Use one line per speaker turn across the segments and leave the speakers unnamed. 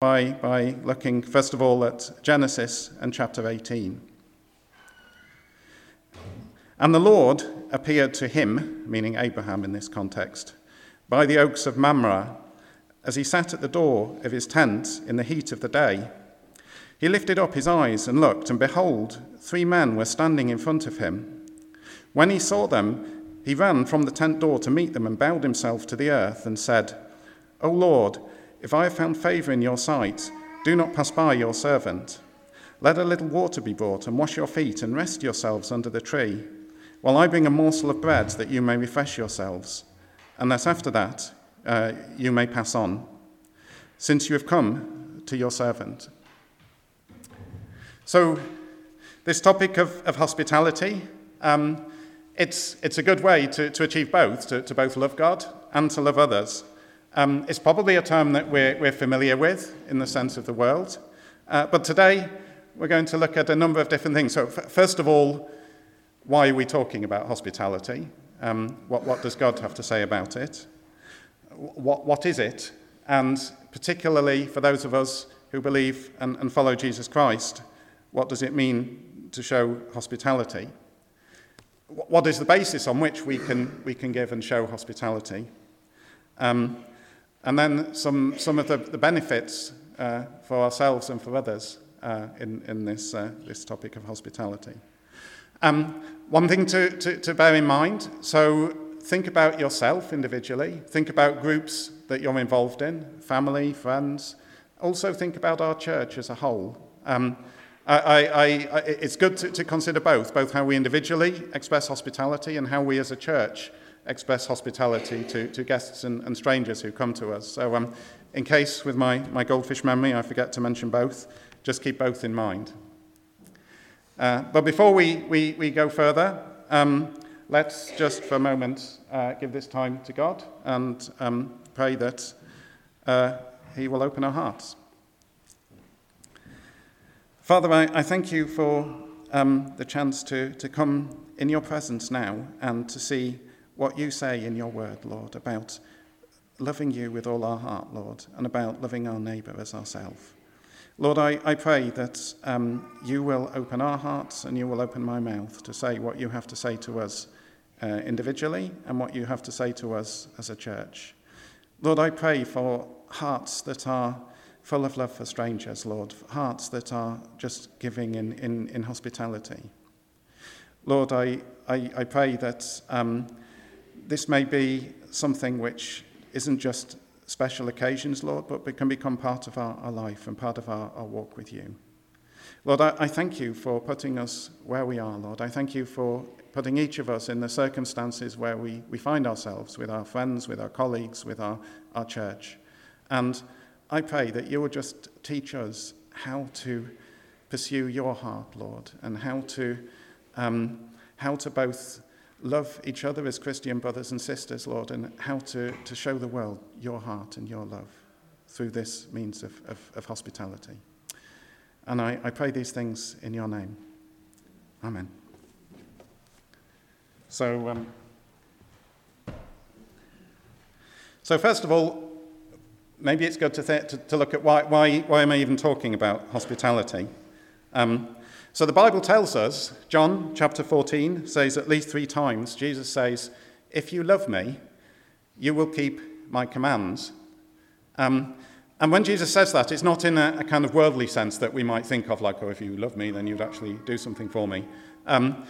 by, by looking, first of all, at Genesis and chapter 18. And the Lord appeared to him, meaning Abraham in this context, by the oaks of Mamre, as he sat at the door of his tent in the heat of the day. He lifted up his eyes and looked, and behold, three men were standing in front of him. When he saw them, he ran from the tent door to meet them and bowed himself to the earth and said, O Lord, if I have found favor in your sight, do not pass by your servant. Let a little water be brought, and wash your feet, and rest yourselves under the tree, while I bring a morsel of bread that you may refresh yourselves, and that after that uh, you may pass on, since you have come to your servant. So, this topic of, of hospitality, um, it's, it's a good way to, to achieve both, to, to both love God and to love others. Um, it's probably a term that we're, we're, familiar with in the sense of the world. Uh, but today, we're going to look at a number of different things. So, f- first of all, why are we talking about hospitality? Um, what, what, does God have to say about it? What, what is it? And particularly for those of us who believe and, and follow Jesus Christ, what does it mean to show hospitality? What is the basis on which we can, we can give and show hospitality? Um, and then some, some of the, the benefits uh, for ourselves and for others uh, in, in this, uh, this topic of hospitality. Um, one thing to, to, to bear in mind so think about yourself individually, think about groups that you're involved in, family, friends. Also, think about our church as a whole. Um, I, I, I, it's good to, to consider both, both how we individually express hospitality and how we as a church express hospitality to, to guests and, and strangers who come to us. So, um, in case with my, my goldfish memory I forget to mention both, just keep both in mind. Uh, but before we, we, we go further, um, let's just for a moment uh, give this time to God and um, pray that uh, He will open our hearts. Father, I, I thank you for um, the chance to, to come in your presence now and to see what you say in your word, Lord, about loving you with all our heart, Lord, and about loving our neighbour as ourselves. Lord, I, I pray that um, you will open our hearts and you will open my mouth to say what you have to say to us uh, individually and what you have to say to us as a church. Lord, I pray for hearts that are full of love for strangers, Lord, hearts that are just giving in, in, in hospitality. Lord, I, I, I pray that um, this may be something which isn't just special occasions, Lord, but it can become part of our, our life and part of our, our walk with you. Lord, I, I thank you for putting us where we are, Lord. I thank you for putting each of us in the circumstances where we, we find ourselves with our friends, with our colleagues, with our, our church. And I pray that you will just teach us how to pursue your heart, Lord, and how to, um, how to both love each other as Christian brothers and sisters, Lord, and how to, to show the world your heart and your love through this means of, of, of hospitality. And I, I pray these things in your name. Amen. So, um, so first of all, maybe it's good to, th- to, to, look at why, why, why am I even talking about hospitality? Um, so the Bible tells us, John chapter 14 says at least three times, Jesus says, If you love me, you will keep my commands. Um, and when Jesus says that, it's not in a, a, kind of worldly sense that we might think of, like, oh, if you love me, then you'd actually do something for me. Um,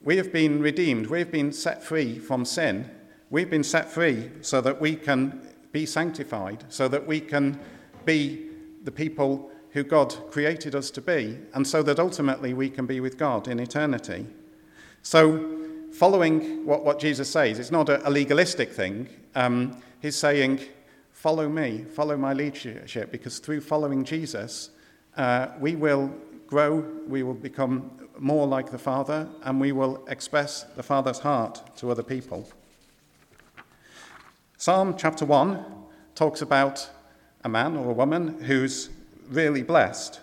we have been redeemed. We've been set free from sin. We've been set free so that we can be sanctified, so that we can be the people who God created us to be, and so that ultimately we can be with God in eternity. So, following what, what Jesus says, it's not a, a legalistic thing. Um, he's saying, Follow me, follow my leadership, because through following Jesus, uh, we will grow, we will become more like the Father, and we will express the Father's heart to other people. Psalm chapter 1 talks about a man or a woman who's really blessed.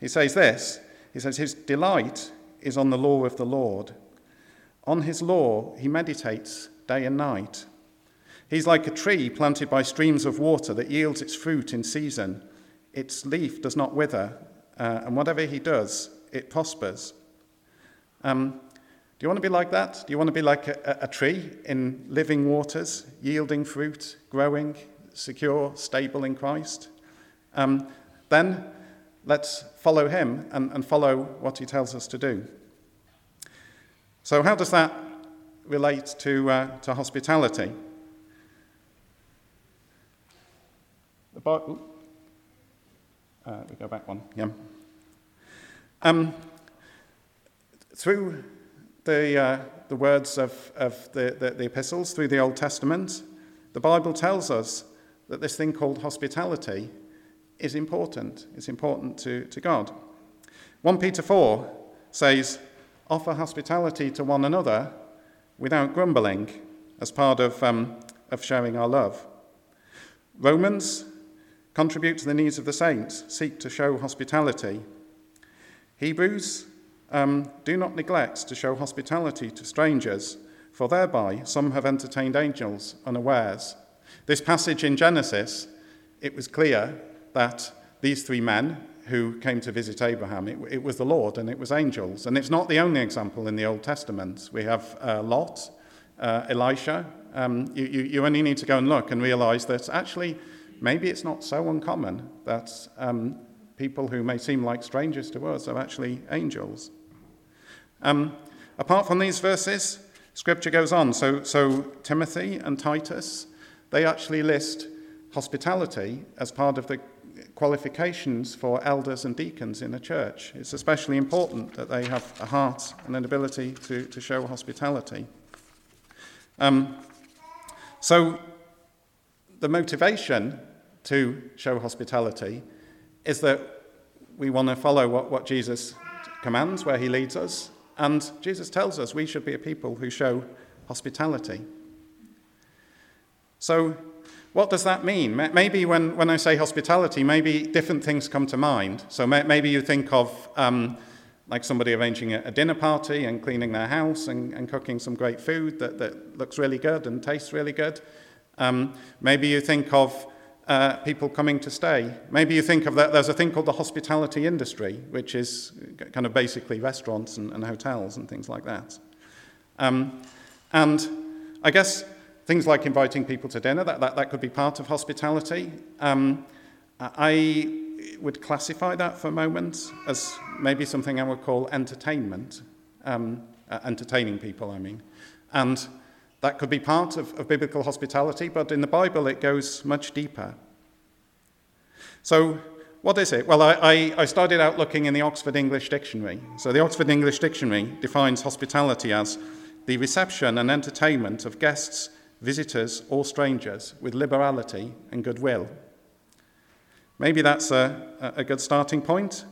He says this He says, His delight is on the law of the Lord. On his law he meditates day and night. He's like a tree planted by streams of water that yields its fruit in season. its leaf does not wither, uh, and whatever he does, it prospers. Um, do you want to be like that? Do you want to be like a, a tree in living waters, yielding fruit, growing, secure, stable in Christ? Um, then let's follow him and, and follow what he tells us to do. So, how does that relate to, uh, to hospitality? The Bible. Uh, we go back one. Yeah. Um, through the, uh, the words of, of the, the, the epistles, through the Old Testament, the Bible tells us that this thing called hospitality is important. It's important to, to God. 1 Peter 4 says, Offer hospitality to one another without grumbling as part of, um, of showing our love. Romans contribute to the needs of the saints, seek to show hospitality. Hebrews um, do not neglect to show hospitality to strangers, for thereby some have entertained angels unawares. This passage in Genesis, it was clear that these three men who came to visit Abraham, it, it was the Lord and it was angels. And it's not the only example in the Old Testament. We have uh, Lot, uh, Elisha. Um, you, you, you, only need to go and look and realize that actually, maybe it's not so uncommon that um, people who may seem like strangers to us are actually angels. Um, apart from these verses, scripture goes on. So, so Timothy and Titus, they actually list hospitality as part of the qualifications for elders and deacons in a church. It's especially important that they have a heart and an ability to, to show hospitality. Um, so, the motivation to show hospitality is that we want to follow what, what Jesus commands, where he leads us, and Jesus tells us we should be a people who show hospitality. So, what does that mean? Maybe when, when I say hospitality, maybe different things come to mind. So, maybe you think of um, like somebody arranging a, dinner party and cleaning their house and, and cooking some great food that, that looks really good and tastes really good. Um, maybe you think of uh, people coming to stay. Maybe you think of that, there's a thing called the hospitality industry, which is kind of basically restaurants and, and hotels and things like that. Um, and I guess things like inviting people to dinner, that, that, that could be part of hospitality. Um, I would classify that for a moment as maybe something I would call entertainment, um, uh, entertaining people, I mean. And that could be part of, of biblical hospitality, but in the Bible it goes much deeper. So, what is it? Well, I, I, started out looking in the Oxford English Dictionary. So, the Oxford English Dictionary defines hospitality as the reception and entertainment of guests, visitors, or strangers with liberality and goodwill. Maybe that's a, a good starting point.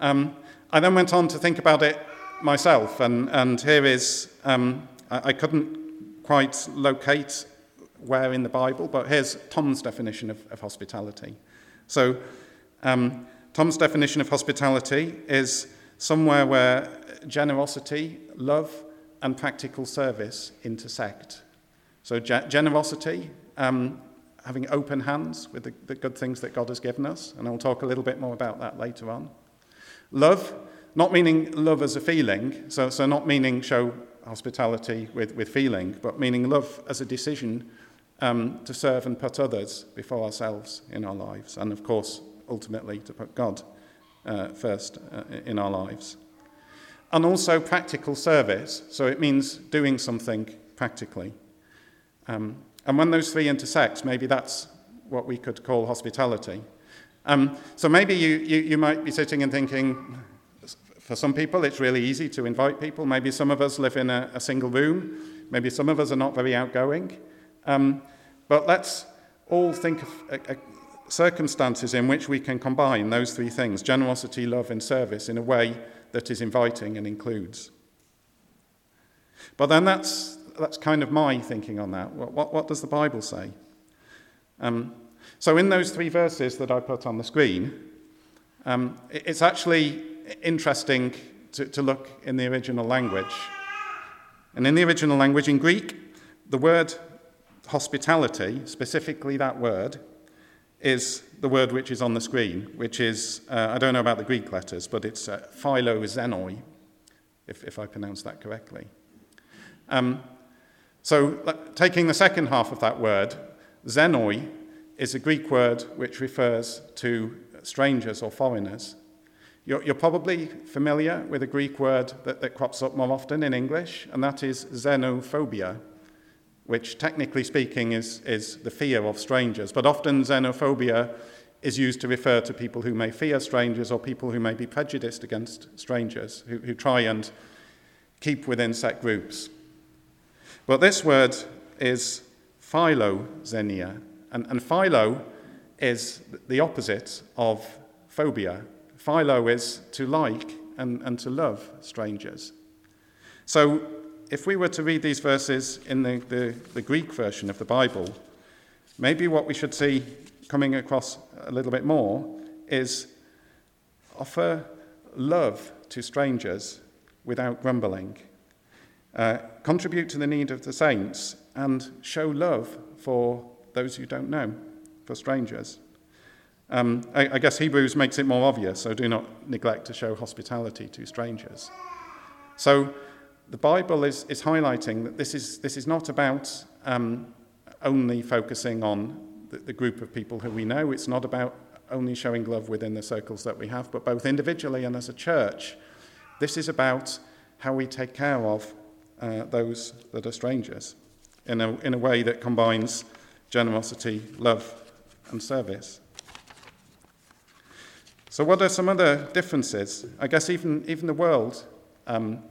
Um, I then went on to think about it myself, and, and here is um, I, I couldn't quite locate where in the Bible, but here's Tom's definition of, of hospitality. So, um, Tom's definition of hospitality is somewhere where generosity, love, and practical service intersect. So, ge- generosity, um, having open hands with the, the good things that God has given us, and I'll talk a little bit more about that later on. Love, not meaning love as a feeling, so, so not meaning show hospitality with, with feeling, but meaning love as a decision um, to serve and put others before ourselves in our lives, and of course, ultimately, to put God uh, first uh, in our lives. And also practical service, so it means doing something practically. Um, and when those three intersect, maybe that's what we could call hospitality. Um, so maybe you, you, you might be sitting and thinking, for some people, it's really easy to invite people. Maybe some of us live in a, a single room. Maybe some of us are not very outgoing. Um, but let's all think of uh, uh, circumstances in which we can combine those three things generosity, love, and service in a way that is inviting and includes. But then that's, that's kind of my thinking on that. What, what, what does the Bible say? Um, so, in those three verses that I put on the screen, um, it's actually interesting to, to look in the original language. And in the original language, in Greek, the word hospitality, specifically that word, is the word which is on the screen, which is, uh, I don't know about the Greek letters, but it's uh, philoxenoi, if, if I pronounce that correctly. Um, so, taking the second half of that word, xenoi is a Greek word which refers to strangers or foreigners. You're, you're probably familiar with a Greek word that, that crops up more often in English, and that is xenophobia, which technically speaking is, is the fear of strangers. But often xenophobia is used to refer to people who may fear strangers or people who may be prejudiced against strangers, who, who try and keep within set groups. But this word is philoxenia, and, and philo is the opposite of phobia. Philo is to like and, and to love strangers. So if we were to read these verses in the, the, the Greek version of the Bible, maybe what we should see coming across a little bit more is offer love to strangers without grumbling. Uh, contribute to the need of the saints and show love for those who don't know, for strangers. Um, I, I guess Hebrews makes it more obvious, so do not neglect to show hospitality to strangers. So the Bible is, is highlighting that this is, this is not about um, only focusing on the, the group of people who we know. It's not about only showing love within the circles that we have, but both individually and as a church. This is about how we take care of uh, those that are strangers in a, in a way that combines generosity, love, and service. So, what are some other differences? I guess even, even the world um,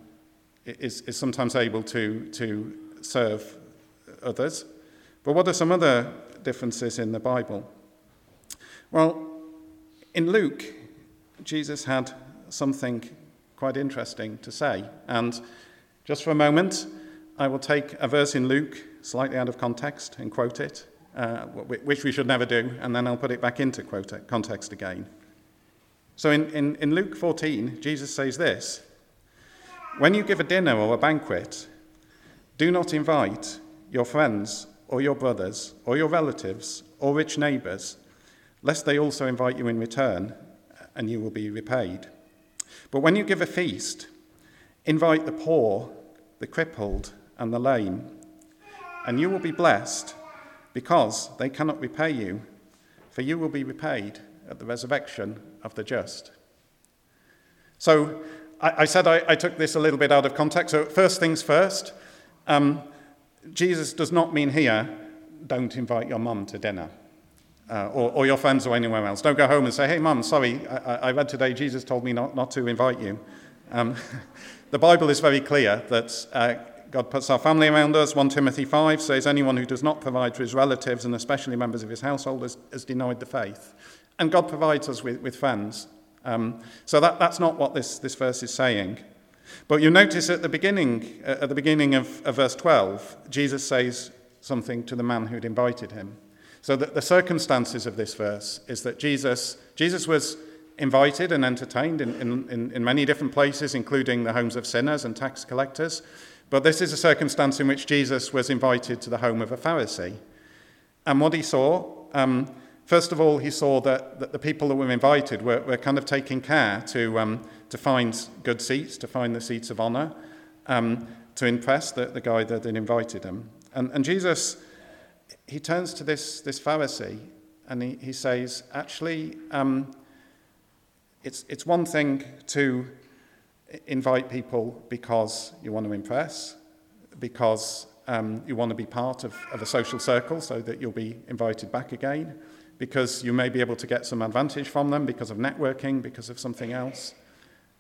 is, is sometimes able to, to serve others. But what are some other differences in the Bible? Well, in Luke, Jesus had something quite interesting to say. And just for a moment, I will take a verse in Luke, slightly out of context, and quote it, uh, which we should never do, and then I'll put it back into context again. So in, in, in Luke 14, Jesus says this When you give a dinner or a banquet, do not invite your friends or your brothers or your relatives or rich neighbors, lest they also invite you in return, and you will be repaid. But when you give a feast, Invite the poor, the crippled, and the lame, and you will be blessed because they cannot repay you, for you will be repaid at the resurrection of the just. So I, I said I, I, took this a little bit out of context. So, first things first, um, Jesus does not mean here, don't invite your mum to dinner. Uh, or, or, your friends or anywhere else. Don't go home and say, hey, mum, sorry, I, I read today Jesus told me not, not to invite you. Um, The Bible is very clear that uh, God puts our family around us. 1 Timothy 5 says, Anyone who does not provide for his relatives and especially members of his household has, has denied the faith. And God provides us with, with friends. Um, so that, that's not what this, this verse is saying. But you notice at the beginning, uh, at the beginning of, of verse 12, Jesus says something to the man who'd invited him. So the circumstances of this verse is that Jesus, Jesus was invited and entertained in, in, in many different places, including the homes of sinners and tax collectors. But this is a circumstance in which Jesus was invited to the home of a Pharisee. And what he saw, um, first of all, he saw that, that the people that were invited were, were kind of taking care to, um, to find good seats, to find the seats of honor, um, to impress the, the guy that had invited him. And, and Jesus, he turns to this, this Pharisee and he, he says, Actually, um, it's, it's one thing to invite people because you want to impress, because um, you want to be part of, of a social circle so that you'll be invited back again, because you may be able to get some advantage from them because of networking, because of something else.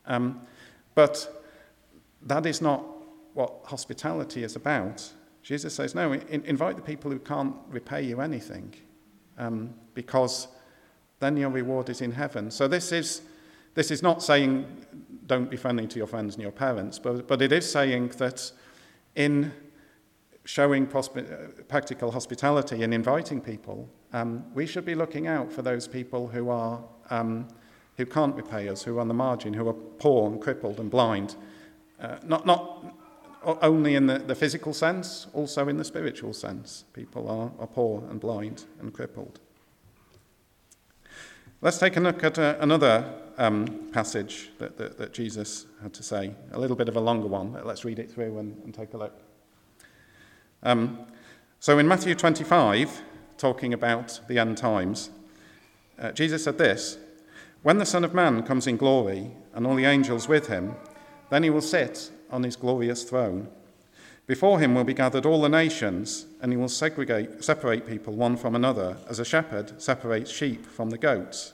Um, but that is not what hospitality is about. Jesus says, no, in, invite the people who can't repay you anything, um, because then your reward is in heaven. So this is this is not saying don't be friendly to your friends and your parents, but, but it is saying that in showing prospe- practical hospitality and inviting people, um, we should be looking out for those people who are um, who can't repay us, who are on the margin, who are poor and crippled and blind. Uh, not, not only in the, the physical sense, also in the spiritual sense. People are, are poor and blind and crippled. Let's take a look at uh, another um, passage that, that, that, Jesus had to say, a little bit of a longer one. Let's read it through and, and take a look. Um, so in Matthew 25, talking about the end times, uh, Jesus said this When the Son of Man comes in glory and all the angels with him, then he will sit on his glorious throne. Before him will be gathered all the nations, and he will segregate, separate people one from another, as a shepherd separates sheep from the goats.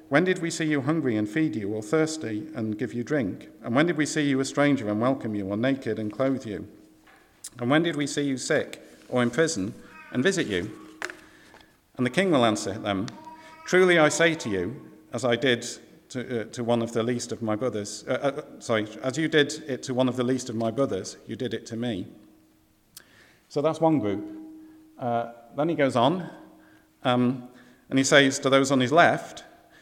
when did we see you hungry and feed you, or thirsty and give you drink? And when did we see you a stranger and welcome you, or naked and clothe you? And when did we see you sick? or in prison and visit you? And the king will answer them, Truly I say to you, as I did to, uh, to one of the least of my brothers, uh, uh, sorry, as you did it to one of the least of my brothers, you did it to me. So that's one group. Uh, then he goes on, um, and he says to those on his left,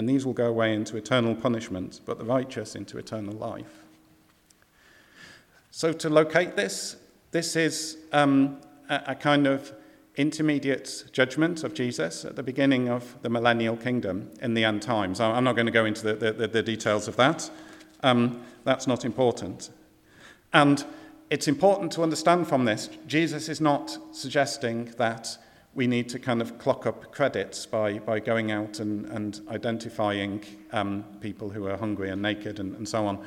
And these will go away into eternal punishment, but the righteous into eternal life. So, to locate this, this is um, a, a kind of intermediate judgment of Jesus at the beginning of the millennial kingdom in the end times. I'm not going to go into the, the, the details of that. Um, that's not important. And it's important to understand from this, Jesus is not suggesting that we need to kind of clock up credits by, by going out and, and identifying um, people who are hungry and naked and, and so on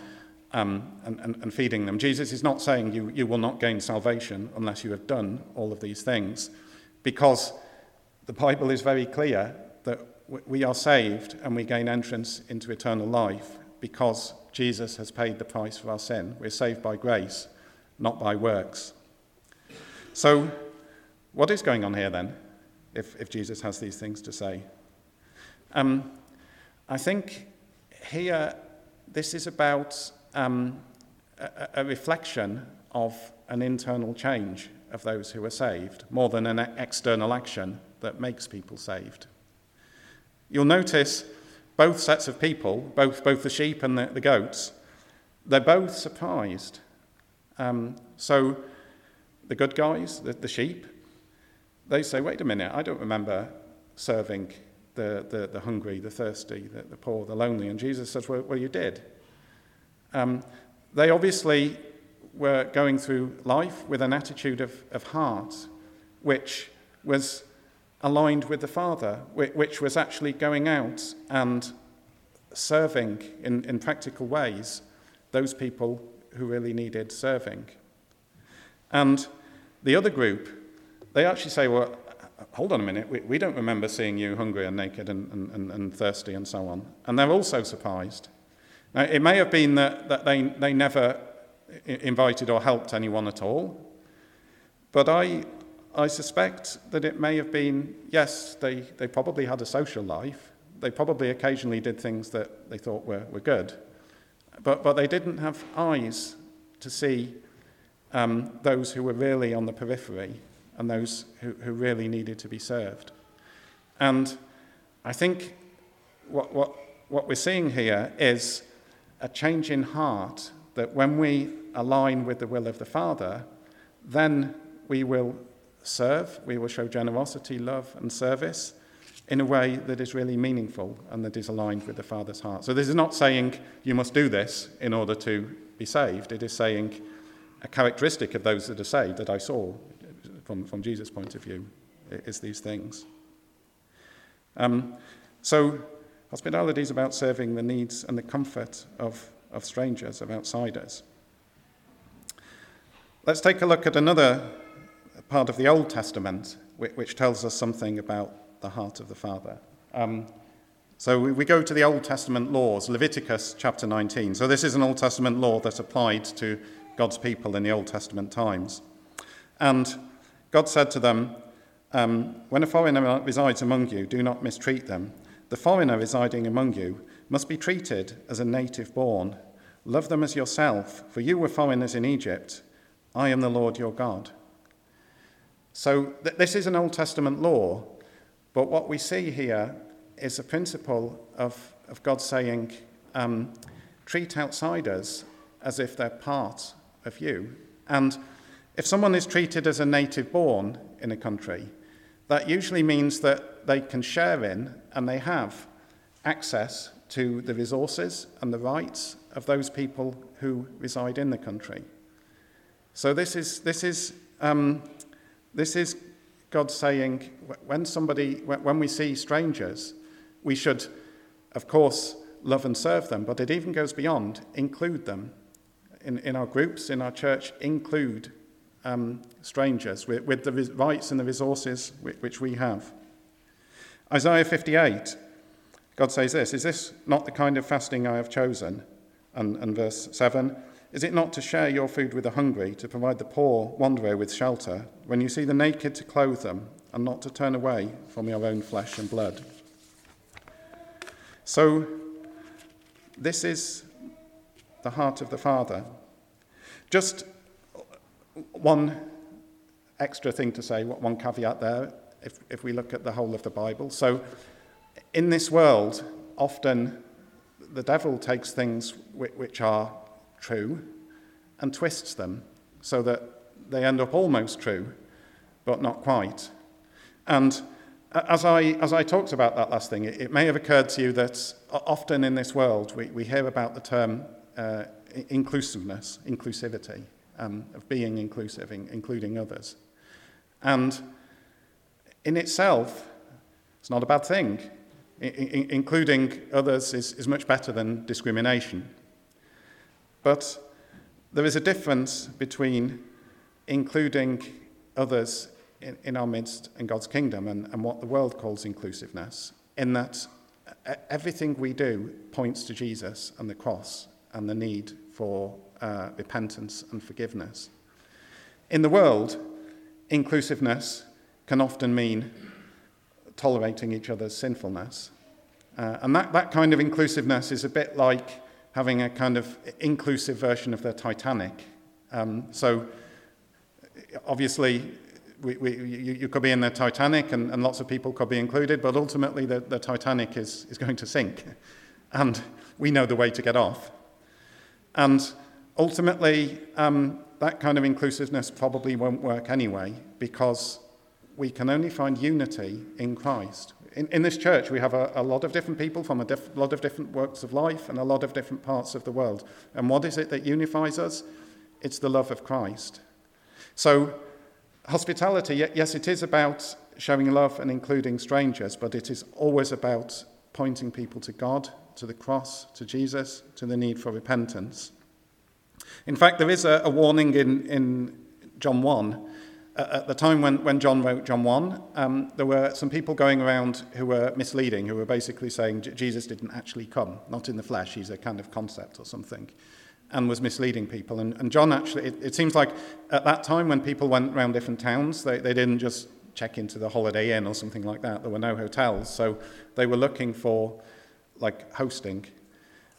um, and, and, and feeding them. Jesus is not saying you, you will not gain salvation unless you have done all of these things because the Bible is very clear that we are saved and we gain entrance into eternal life because Jesus has paid the price for our sin. We're saved by grace, not by works. So, what is going on here then, if, if Jesus has these things to say? Um, I think here this is about um, a, a reflection of an internal change of those who are saved, more than an external action that makes people saved. You'll notice both sets of people, both, both the sheep and the, the goats, they're both surprised. Um, so the good guys, the, the sheep, they say, wait a minute, I don't remember serving the, the, the hungry, the thirsty, the, the poor, the lonely. And Jesus says, well, well you did. Um, they obviously were going through life with an attitude of, of heart which was aligned with the Father, which was actually going out and serving in, in practical ways those people who really needed serving. And the other group, they actually say, well, hold on a minute, we, we don't remember seeing you hungry and naked and, and, and thirsty and so on. And they're also surprised. Now, it may have been that, that they, they never invited or helped anyone at all. But I, I suspect that it may have been, yes, they, they probably had a social life. They probably occasionally did things that they thought were, were good. But, but they didn't have eyes to see um, those who were really on the periphery and those who, who really needed to be served. And I think what, what, what we're seeing here is a change in heart that when we align with the will of the Father, then we will serve, we will show generosity, love, and service in a way that is really meaningful and that is aligned with the Father's heart. So, this is not saying you must do this in order to be saved. It is saying a characteristic of those that are saved that I saw from, from Jesus' point of view is these things. Um, so, hospitality is about serving the needs and the comfort of of strangers, of outsiders. Let's take a look at another part of the Old Testament which tells us something about the heart of the Father. Um, so we go to the Old Testament laws, Leviticus chapter 19. So this is an Old Testament law that applied to God's people in the Old Testament times. And God said to them, um, When a foreigner resides among you, do not mistreat them. The foreigner residing among you must be treated as a native born. Love them as yourself, for you were foreigners in Egypt. I am the Lord your God. So th- this is an Old Testament law, but what we see here is a principle of, of God saying, um, treat outsiders as if they're part of you. And if someone is treated as a native born in a country, that usually means that they can share in and they have access to the resources and the rights of those people who reside in the country. So this is, this is, um, this is God saying when somebody, when we see strangers, we should, of course, love and serve them, but it even goes beyond, include them. In, in our groups, in our church, include um, strangers with, with the rights and the resources which we have. Isaiah 58, God says this Is this not the kind of fasting I have chosen? And, and verse 7 Is it not to share your food with the hungry, to provide the poor wanderer with shelter, when you see the naked to clothe them, and not to turn away from your own flesh and blood? So, this is the heart of the Father. Just one extra thing to say, one caveat there, if, if we look at the whole of the Bible. So, in this world, often the devil takes things which are true and twists them so that they end up almost true, but not quite. And as I, as I talked about that last thing, it, it may have occurred to you that often in this world we, we hear about the term uh, inclusiveness, inclusivity, um, of being inclusive, in, including others. And in itself, it's not a bad thing. I, including others is, is much better than discrimination. But there is a difference between including others in, in our midst and God's kingdom and, and what the world calls inclusiveness, in that everything we do points to Jesus and the cross and the need for uh, repentance and forgiveness. In the world, inclusiveness can often mean tolerating each other's sinfulness. Uh, and that, that kind of inclusiveness is a bit like having a kind of inclusive version of the Titanic. Um, so, obviously, we, we, you, you, could be in the Titanic and, and, lots of people could be included, but ultimately the, the Titanic is, is going to sink. And we know the way to get off. And ultimately, um, that kind of inclusiveness probably won't work anyway because we can only find unity in Christ. In, in this church, we have a, a, lot of different people from a diff- lot of different works of life and a lot of different parts of the world. And what is it that unifies us? It's the love of Christ. So, hospitality, yes, it is about showing love and including strangers, but it is always about pointing people to God, to the cross, to Jesus, to the need for repentance. In fact, there is a, a warning in, in John 1. Uh, at the time when, when John wrote John 1, um, there were some people going around who were misleading, who were basically saying Jesus didn't actually come, not in the flesh, he's a kind of concept or something and was misleading people. And, and John actually, it, it, seems like at that time when people went around different towns, they, they didn't just check into the Holiday Inn or something like that. There were no hotels. So they were looking for like hosting.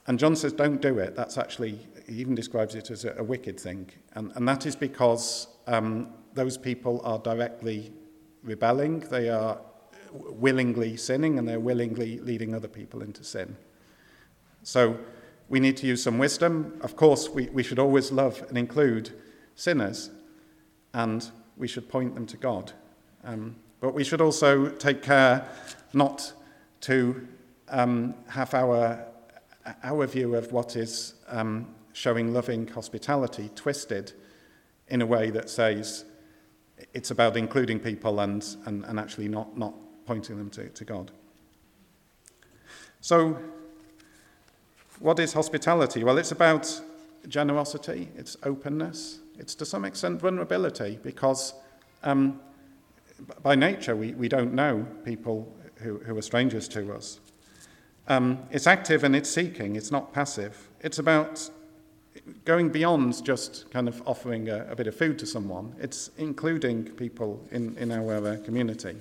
And John says, don't do it. That's actually, he even describes it as a, a wicked thing. And, and that is because um, those people are directly rebelling, they are willingly sinning, and they're willingly leading other people into sin. So we need to use some wisdom. Of course, we, we should always love and include sinners, and we should point them to God. Um, but we should also take care not to um, have our, our view of what is um, showing loving hospitality twisted in a way that says it's about including people and, and, and actually not, not pointing them to, to God. So, what is hospitality? Well, it's about generosity, it's openness, it's to some extent vulnerability because um, by nature we, we don't know people who, who are strangers to us. Um, it's active and it's seeking, it's not passive. It's about going beyond just kind of offering a, a bit of food to someone, it's including people in, in our uh, community.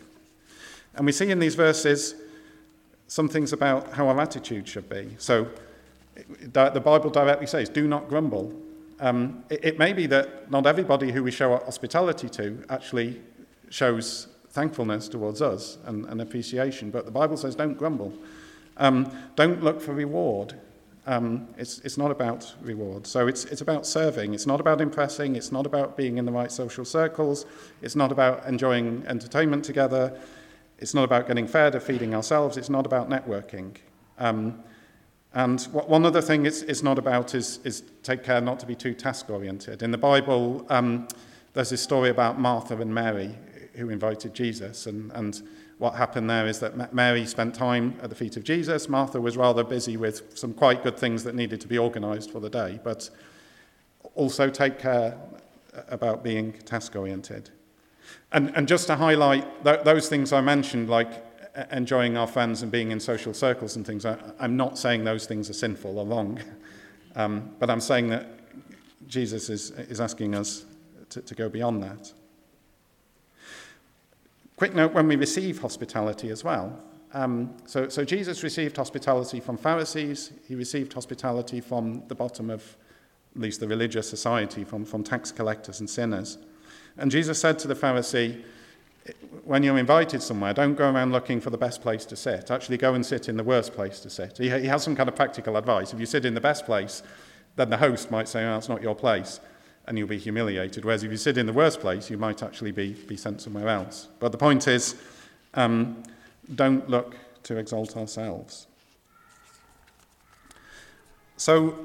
And we see in these verses some things about how our attitude should be. So the Bible directly says, do not grumble. Um, it, it may be that not everybody who we show hospitality to actually shows thankfulness towards us and, and appreciation, but the Bible says don't grumble. Um, don't look for reward. Um, it's, it's not about reward. So it's, it's about serving. It's not about impressing. It's not about being in the right social circles. It's not about enjoying entertainment together. It's not about getting fed or feeding ourselves. It's not about networking. Um, and what, one other thing it's, it's not about is, is take care not to be too task oriented. In the Bible, um, there's this story about Martha and Mary who invited Jesus, and, and what happened there is that Mary spent time at the feet of Jesus. Martha was rather busy with some quite good things that needed to be organized for the day, but also take care about being task oriented. And, and just to highlight th- those things I mentioned, like enjoying our friends and being in social circles and things, I, am not saying those things are sinful or wrong, um, but I'm saying that Jesus is, is asking us to, to go beyond that. Quick note when we receive hospitality as well. Um, so, so Jesus received hospitality from Pharisees, he received hospitality from the bottom of at least the religious society, from, from tax collectors and sinners. And Jesus said to the Pharisee, when you're invited somewhere, don't go around looking for the best place to sit. Actually, go and sit in the worst place to sit. He, he has some kind of practical advice. If you sit in the best place, then the host might say, oh, it's not your place, and you'll be humiliated. Whereas if you sit in the worst place, you might actually be, be sent somewhere else. But the point is, um, don't look to exalt ourselves. So,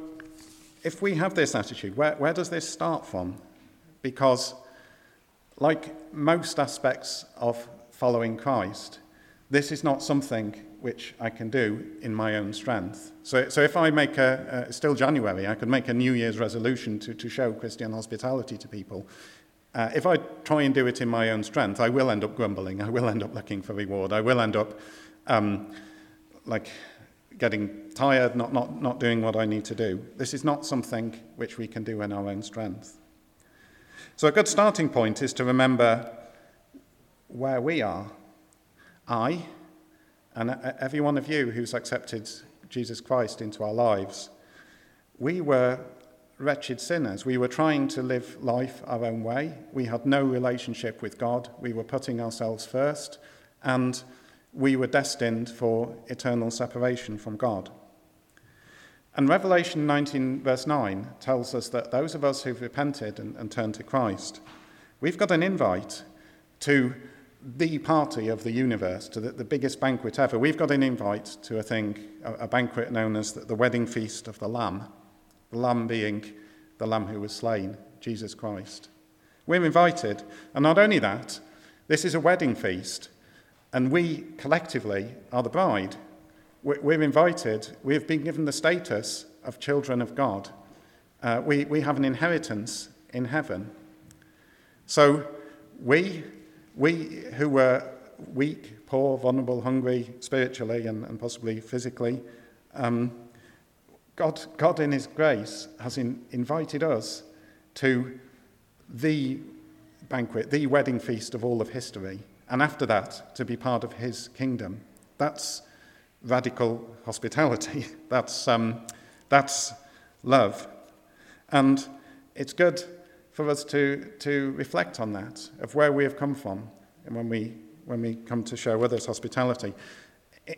if we have this attitude, where, where does this start from? Because like most aspects of following Christ, this is not something which I can do in my own strength. So, so if I make a, a still January, I could make a New Year's resolution to, to show Christian hospitality to people. Uh, if I try and do it in my own strength, I will end up grumbling. I will end up looking for reward. I will end up um, like getting tired, not, not, not doing what I need to do. This is not something which we can do in our own strength. So, a good starting point is to remember where we are. I, and uh, every one of you who's accepted Jesus Christ into our lives, we were wretched sinners. We were trying to live life our own way. We had no relationship with God. We were putting ourselves first, and we were destined for eternal separation from God. And Revelation 19, verse 9, tells us that those of us who've repented and, and turned to Christ, we've got an invite to the party of the universe, to the, the, biggest banquet ever. We've got an invite to a thing, a, a banquet known as the, the, wedding feast of the Lamb, the Lamb being the Lamb who was slain, Jesus Christ. We're invited, and not only that, this is a wedding feast, and we collectively are the bride. We're invited, we have been given the status of children of God. Uh, we, we have an inheritance in heaven. So we, we who were weak, poor, vulnerable, hungry spiritually and, and possibly physically, um, God, God in His grace has in, invited us to the banquet, the wedding feast of all of history, and after that to be part of His kingdom. That's radical hospitality. That's, um, that's love. And it's good for us to, to reflect on that, of where we have come from, and when we, when we come to show others hospitality.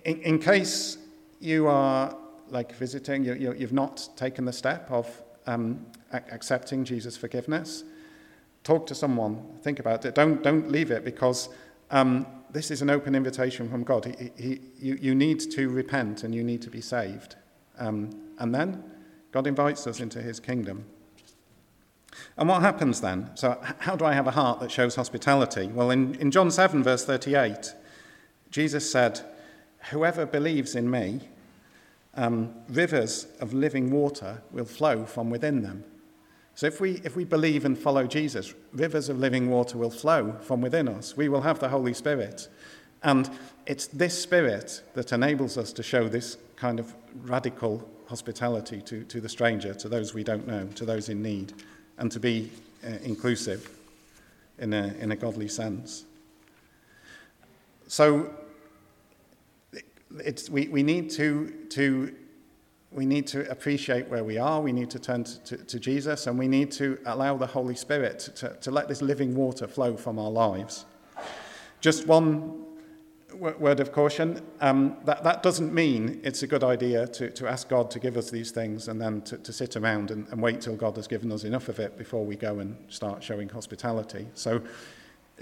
In, in case you are like visiting, you, you, you've not taken the step of um, accepting Jesus' forgiveness, talk to someone, think about it. Don't, don't leave it because um, this is an open invitation from God. He, he, you, you need to repent and you need to be saved. Um, and then God invites us into his kingdom. And what happens then? So, how do I have a heart that shows hospitality? Well, in, in John 7, verse 38, Jesus said, Whoever believes in me um, rivers of living water will flow from within them. So if we, if we believe and follow Jesus, rivers of living water will flow from within us. We will have the Holy Spirit. And it's this Spirit that enables us to show this kind of radical hospitality to, to the stranger, to those we don't know, to those in need, and to be uh, inclusive in a, in a godly sense. So it's, we, we need to, to we need to appreciate where we are. We need to turn to, to, to Jesus and we need to allow the Holy Spirit to, to let this living water flow from our lives. Just one word of caution um, that, that doesn't mean it's a good idea to, to ask God to give us these things and then to, to sit around and, and wait till God has given us enough of it before we go and start showing hospitality. So,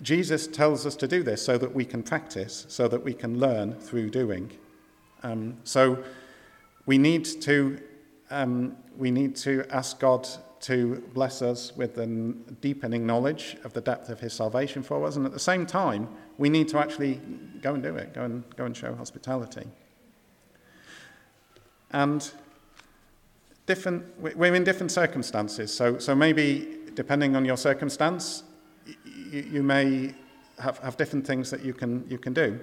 Jesus tells us to do this so that we can practice, so that we can learn through doing. Um, so, we need to, um, we need to ask God to bless us with a deepening knowledge of the depth of his salvation for us. And at the same time, we need to actually go and do it, go and, go and show hospitality. And different, we're in different circumstances. So, so maybe depending on your circumstance, you, you may have, have different things that you can, you can do.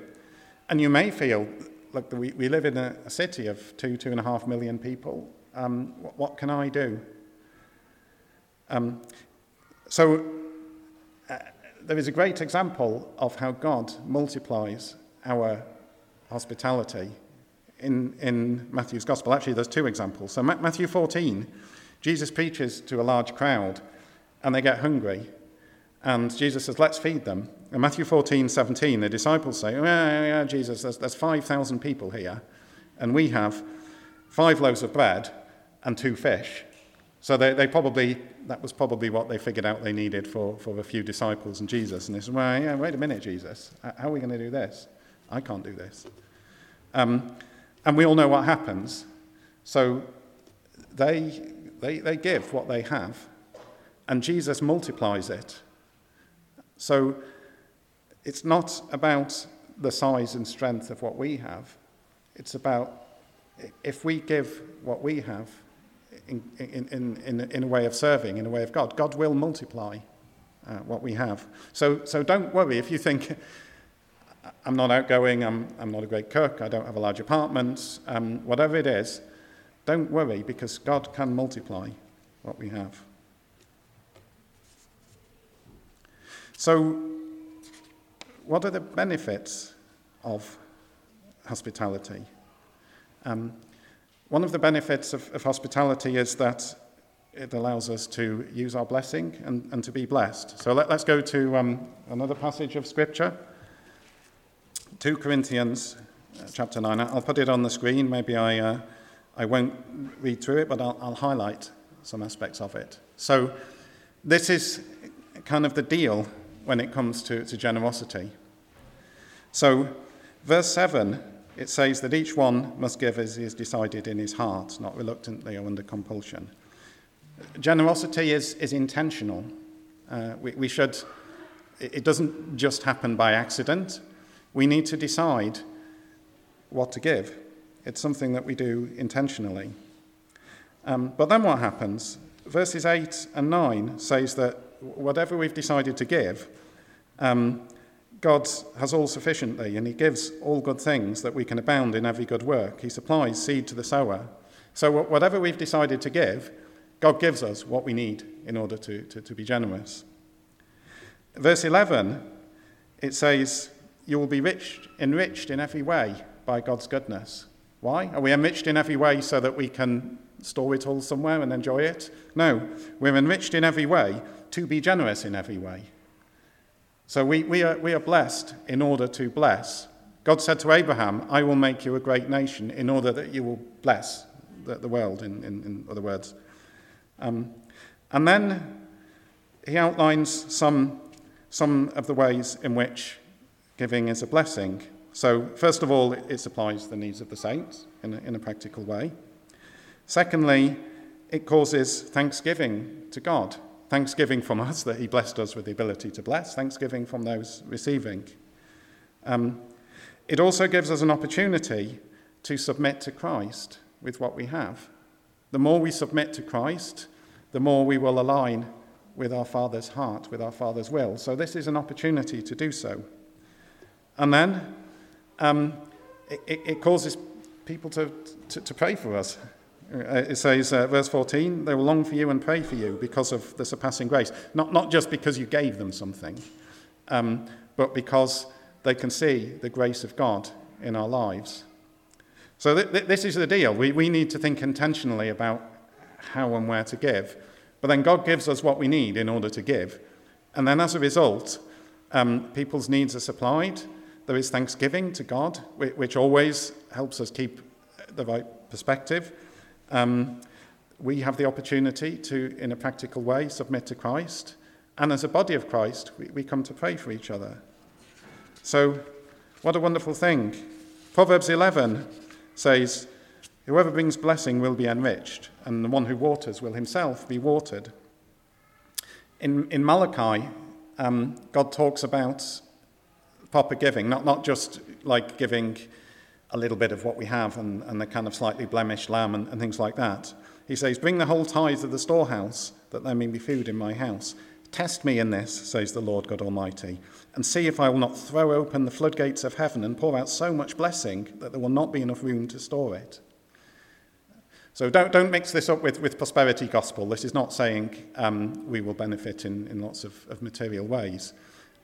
And you may feel look, we, we live in a, a city of two, two and a half million people. Um, what, what, can I do? Um, so uh, there is a great example of how God multiplies our hospitality in, in Matthew's Gospel. Actually, there's two examples. So, Matthew 14, Jesus preaches to a large crowd and they get hungry. And Jesus says, Let's feed them. In Matthew 14, 17, the disciples say, yeah, yeah, Jesus, there's, there's 5,000 people here, and we have five loaves of bread and two fish. So they, they probably, that was probably what they figured out they needed for, for a few disciples and Jesus. And they said, well, yeah, wait a minute, Jesus. How are we going to do this? I can't do this. Um, and we all know what happens. So they, they, they give what they have, and Jesus multiplies it. So it's not about the size and strength of what we have. It's about if we give what we have in, in, in, in, a way of serving, in a way of God, God will multiply uh, what we have. So, so don't worry if you think, I'm not outgoing, I'm, I'm not a great cook, I don't have a large apartment, um, whatever it is, don't worry because God can multiply what we have. So, what are the benefits of hospitality? Um, one of the benefits of, of, hospitality is that it allows us to use our blessing and, and to be blessed. So let, us go to um, another passage of Scripture 2 Corinthians uh, chapter 9. I'll put it on the screen. Maybe I, uh, I won't read through it, but I'll, I'll highlight some aspects of it. So this is kind of the deal when it comes to, to generosity. So, verse 7, it says that each one must give as he has decided in his heart, not reluctantly or under compulsion. Generosity is, is intentional. Uh, we, we should, it doesn't just happen by accident. We need to decide what to give. It's something that we do intentionally. Um, but then what happens? Verses 8 and 9 says that whatever we've decided to give, um, God has all sufficiently, and He gives all good things that we can abound in every good work. He supplies seed to the sower. So, whatever we've decided to give, God gives us what we need in order to, to, to be generous. Verse 11, it says, You will be rich, enriched in every way by God's goodness. Why? Are we enriched in every way so that we can store it all somewhere and enjoy it? No, we're enriched in every way to be generous in every way. So we, we, are, we are blessed in order to bless. God said to Abraham, I will make you a great nation in order that you will bless the, the world, in, in, in, other words. Um, and then he outlines some, some of the ways in which giving is a blessing. So, first of all, it supplies the needs of the saints in a, in a practical way. Secondly, it causes thanksgiving to God. Thanksgiving from us that He blessed us with the ability to bless, thanksgiving from those receiving. Um, it also gives us an opportunity to submit to Christ. with what we have. The more we submit to Christ, the more we will align with our Father's heart, with our Father's will. So, this is an opportunity to do so. And then um, it, it, causes people to, to, to, pray for us. Uh, it says, uh, verse 14, they will long for you and pray for you because of the surpassing grace. Not, not just because you gave them something, um, but because they can see the grace of God in our lives. So, th- th- this is the deal. We, we need to think intentionally about how and where to give. But then God gives us what we need in order to give. And then as a result, um, people's needs are supplied. There is thanksgiving to God, which always helps us keep the right perspective. Um, we have the opportunity to, in a practical way, submit to Christ. And as a body of Christ, we, we come to pray for each other. So, what a wonderful thing. Proverbs 11 says, Whoever brings blessing will be enriched, and the one who waters will himself be watered. In, in Malachi, um, God talks about proper giving, not, not just like giving a little bit of what we have and, and the kind of slightly blemished lamb and, and things like that. He says, Bring the whole tithe of the storehouse, that there may be food in my house. Test me in this, says the Lord God Almighty, and see if I will not throw open the floodgates of heaven and pour out so much blessing that there will not be enough room to store it. So don't, don't mix this up with, with prosperity gospel. This is not saying um, we will benefit in, in lots of, of material ways.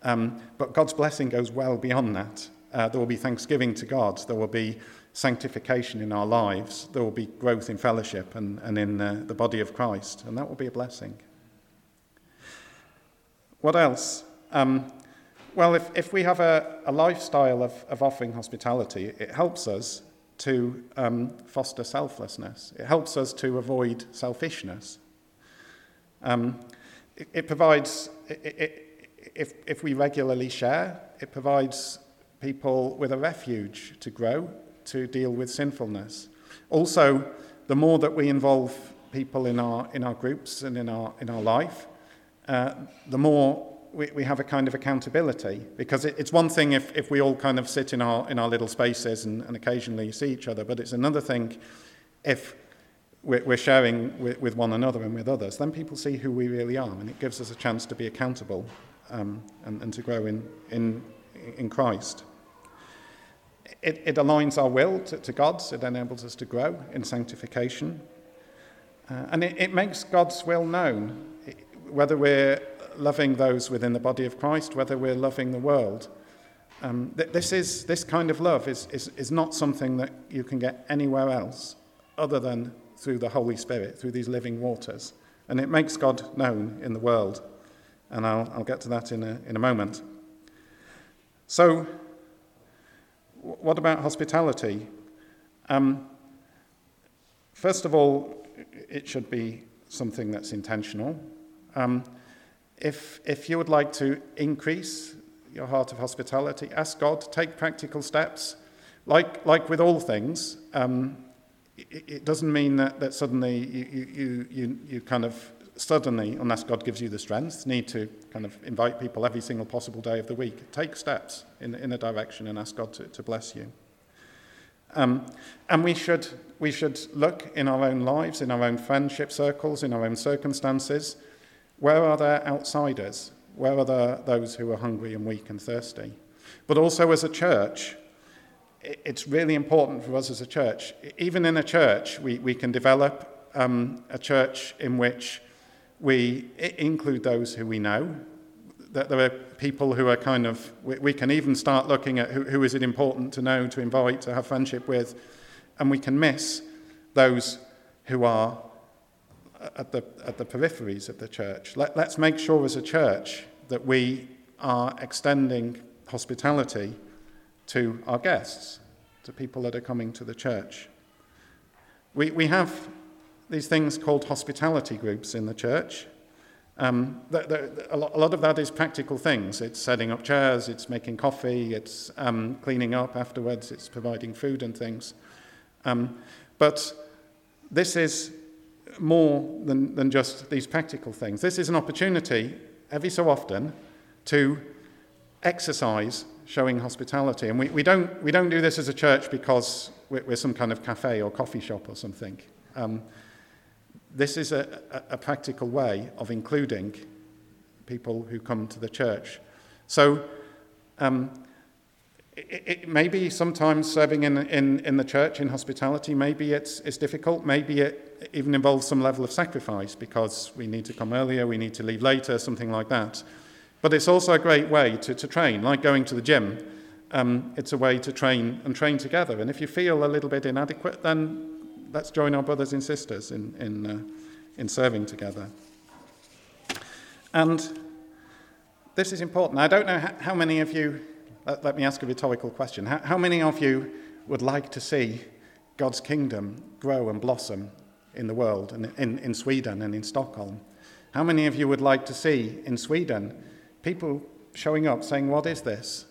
Um, but God's blessing goes well beyond that. Uh, there will be thanksgiving to God. There will be sanctification in our lives. There will be growth in fellowship and, and in uh, the body of Christ. And that will be a blessing. What else? Um, well, if, if we have a, a lifestyle of, of offering hospitality, it helps us to um, foster selflessness. It helps us to avoid selfishness. Um, it, it, provides, it, if, if we regularly share, it provides people with a refuge to grow, to deal with sinfulness. Also, the more that we involve people in our, in our groups and in our, in our life, uh, the more we, we have a kind of accountability because it, it's one thing if, if we all kind of sit in our, in our little spaces and, and occasionally see each other, but it's another thing if we're, we're sharing with, with one another and with others, then people see who we really are and it gives us a chance to be accountable um, and, and to grow in, in, in Christ. It, it aligns our will to, to God's, it enables us to grow in sanctification. Uh, and it, it makes God's will known, whether we're loving those within the body of Christ, whether we're loving the world. Um, th- this, is, this kind of love is, is, is not something that you can get anywhere else other than through the Holy Spirit, through these living waters. And it makes God known in the world. And I'll, I'll get to that in a, in a moment. So, what about hospitality? Um, first of all, it should be something that's intentional. Um, if, if you would like to increase your heart of hospitality, ask God to take practical steps. Like, like with all things, um, it, it, doesn't mean that, that suddenly you, you, you, you kind of suddenly, unless God gives you the strength, need to kind of invite people every single possible day of the week. Take steps in, in a direction and ask God to, to bless you. Um, and we should, we should look in our own lives, in our own friendship circles, in our own circumstances where are there outsiders? Where are there those who are hungry and weak and thirsty? But also as a church, it's really important for us as a church. Even in a church, we, we can develop um, a church in which we include those who we know. That there are people who are kind of, we, we can even start looking at who, who is it important to know, to invite, to have friendship with, and we can miss those who are at the, at the peripheries of the church. Let, let's make sure as a church that we are extending hospitality to our guests, to people that are coming to the church. We, we have these things called hospitality groups in the church. Um, a, lot, of that is practical things. It's setting up chairs, it's making coffee, it's um, cleaning up afterwards, it's providing food and things. Um, but this is more than, than just these practical things. This is an opportunity, every so often, to exercise showing hospitality. And we, we, don't, we don't do this as a church because we're, we're some kind of cafe or coffee shop or something. Um, this is a, a, practical way of including people who come to the church. So um, it, it, maybe sometimes serving in, in, in the church in hospitality, maybe it's, it's difficult. Maybe it even involves some level of sacrifice because we need to come earlier, we need to leave later, something like that. But it's also a great way to, to train, like going to the gym. Um, it's a way to train and train together. And if you feel a little bit inadequate, then let's join our brothers and sisters in, in, uh, in serving together. And this is important. I don't know how many of you, let, me ask a rhetorical question. How, how many of you would like to see God's kingdom grow and blossom in the world and in, in Sweden and in Stockholm? How many of you would like to see in Sweden people showing up saying, What is this?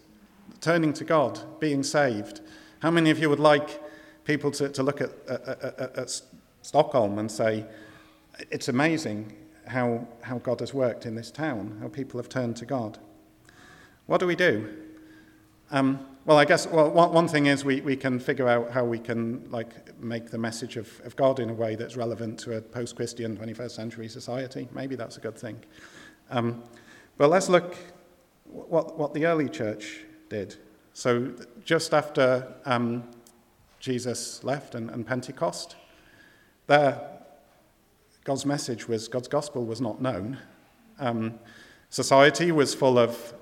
Turning to God, being saved. How many of you would like people to, to look at, at, at, Stockholm and say, It's amazing how, how God has worked in this town, how people have turned to God? What do we do? Um, well, I guess well, one, one thing is we, we can figure out how we can like make the message of, of God in a way that's relevant to a post-Christian 21st century society. Maybe that's a good thing. Um, but let's look what, what the early church did. So, just after um, Jesus left and, and Pentecost, there, God's message was, God's gospel was not known. Um, society was full of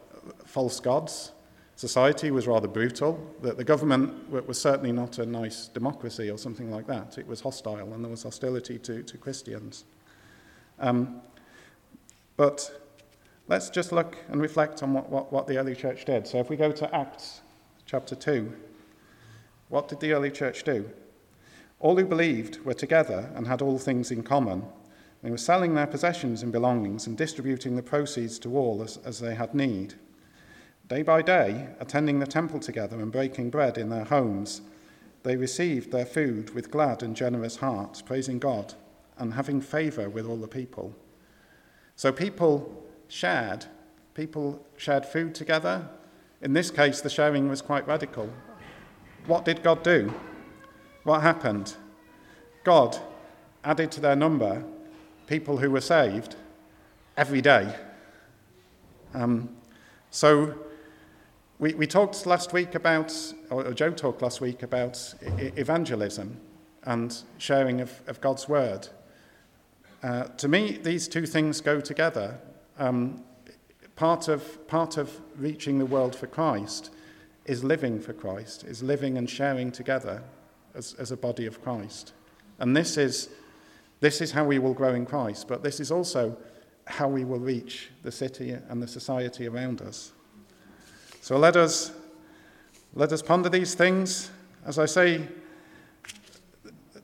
false gods. Society was rather brutal. The, the government was certainly not a nice democracy or something like that. It was hostile and there was hostility to, to Christians. Um, but let's just look and reflect on what, what, what the early church did. So if we go to Acts chapter 2, what did the early church do? All who believed were together and had all things in common. They were selling their possessions and belongings and distributing the proceeds to all as, as they had need. Day by day, attending the temple together and breaking bread in their homes, they received their food with glad and generous hearts, praising God and having favor with all the people. So people shared. People shared food together. In this case, the sharing was quite radical. What did God do? What happened? God added to their number people who were saved every day. Um, so we, we talked last week about, or Joe talked last week about evangelism and sharing of, of God's word. Uh, to me, these two things go together. Um, part, of, part of reaching the world for Christ is living for Christ, is living and sharing together as, as a body of Christ. And this is, this is how we will grow in Christ, but this is also how we will reach the city and the society around us. So let us, let us ponder these things. As I say,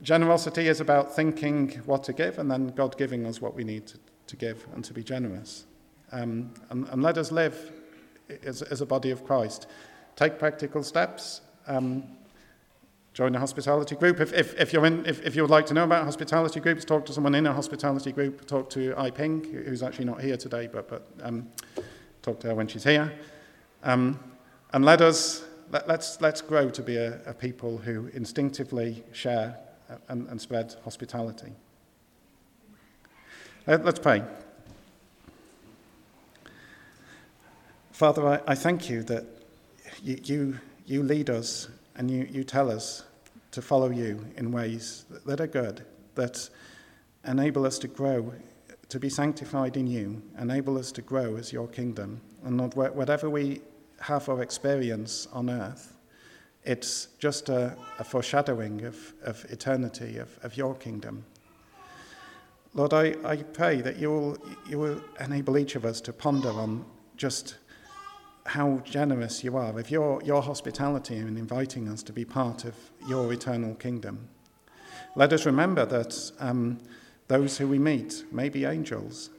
generosity is about thinking what to give and then God giving us what we need to, to give and to be generous. Um, and, and, let us live as, as, a body of Christ. Take practical steps. Um, join a hospitality group. If, if, if, you're in, if, if you would like to know about hospitality groups, talk to someone in a hospitality group. Talk to I Ping, who's actually not here today, but, but um, talk to her when she's here. Um, and let us, let, let's, let's grow to be a, a people who instinctively share and, and spread hospitality. Let's pray. Father, I, I thank you that you, you, you lead us and you, you tell us to follow you in ways that are good, that enable us to grow, to be sanctified in you, enable us to grow as your kingdom. And Lord, whatever we have or experience on earth, it's just a, a foreshadowing of, of eternity, of, of your kingdom. Lord, I, I pray that you will, you will enable each of us to ponder on just how generous you are, of your, your hospitality in inviting us to be part of your eternal kingdom. Let us remember that um, those who we meet may be angels,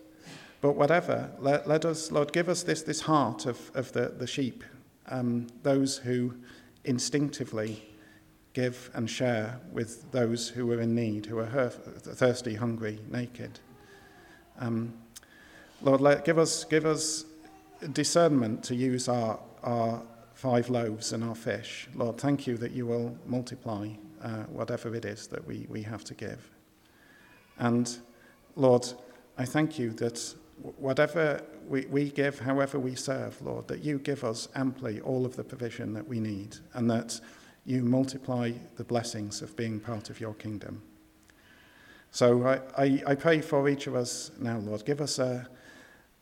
but whatever, let, let us, Lord, give us this, this heart of, of the, the sheep, um, those who instinctively give and share with those who are in need, who are thirsty, hungry, naked. Um, Lord, let, give, us, give us discernment to use our, our five loaves and our fish. Lord, thank you that you will multiply uh, whatever it is that we, we have to give. And Lord, I thank you that whatever we, we give, however we serve, Lord, that you give us amply all of the provision that we need and that you multiply the blessings of being part of your kingdom. So I, I, I pray for each of us now, Lord. Give us a,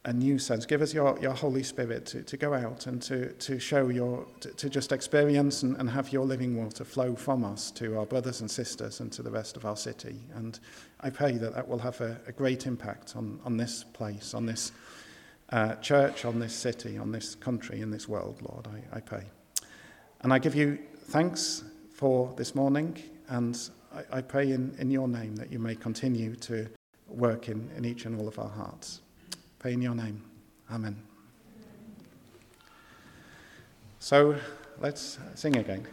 a new sense. Give us your, your Holy Spirit to, to go out and to, to show your, to, to just experience and, and have your living water flow from us to our brothers and sisters and to the rest of our city. And I pray that that will have a, a great impact on, on this place, on this uh, church, on this city, on this country, in this world, Lord. I, I pray. And I give you thanks for this morning, and I, I pray in, in your name that you may continue to work in, in each and all of our hearts. Pray in your name. Amen. So let's sing again.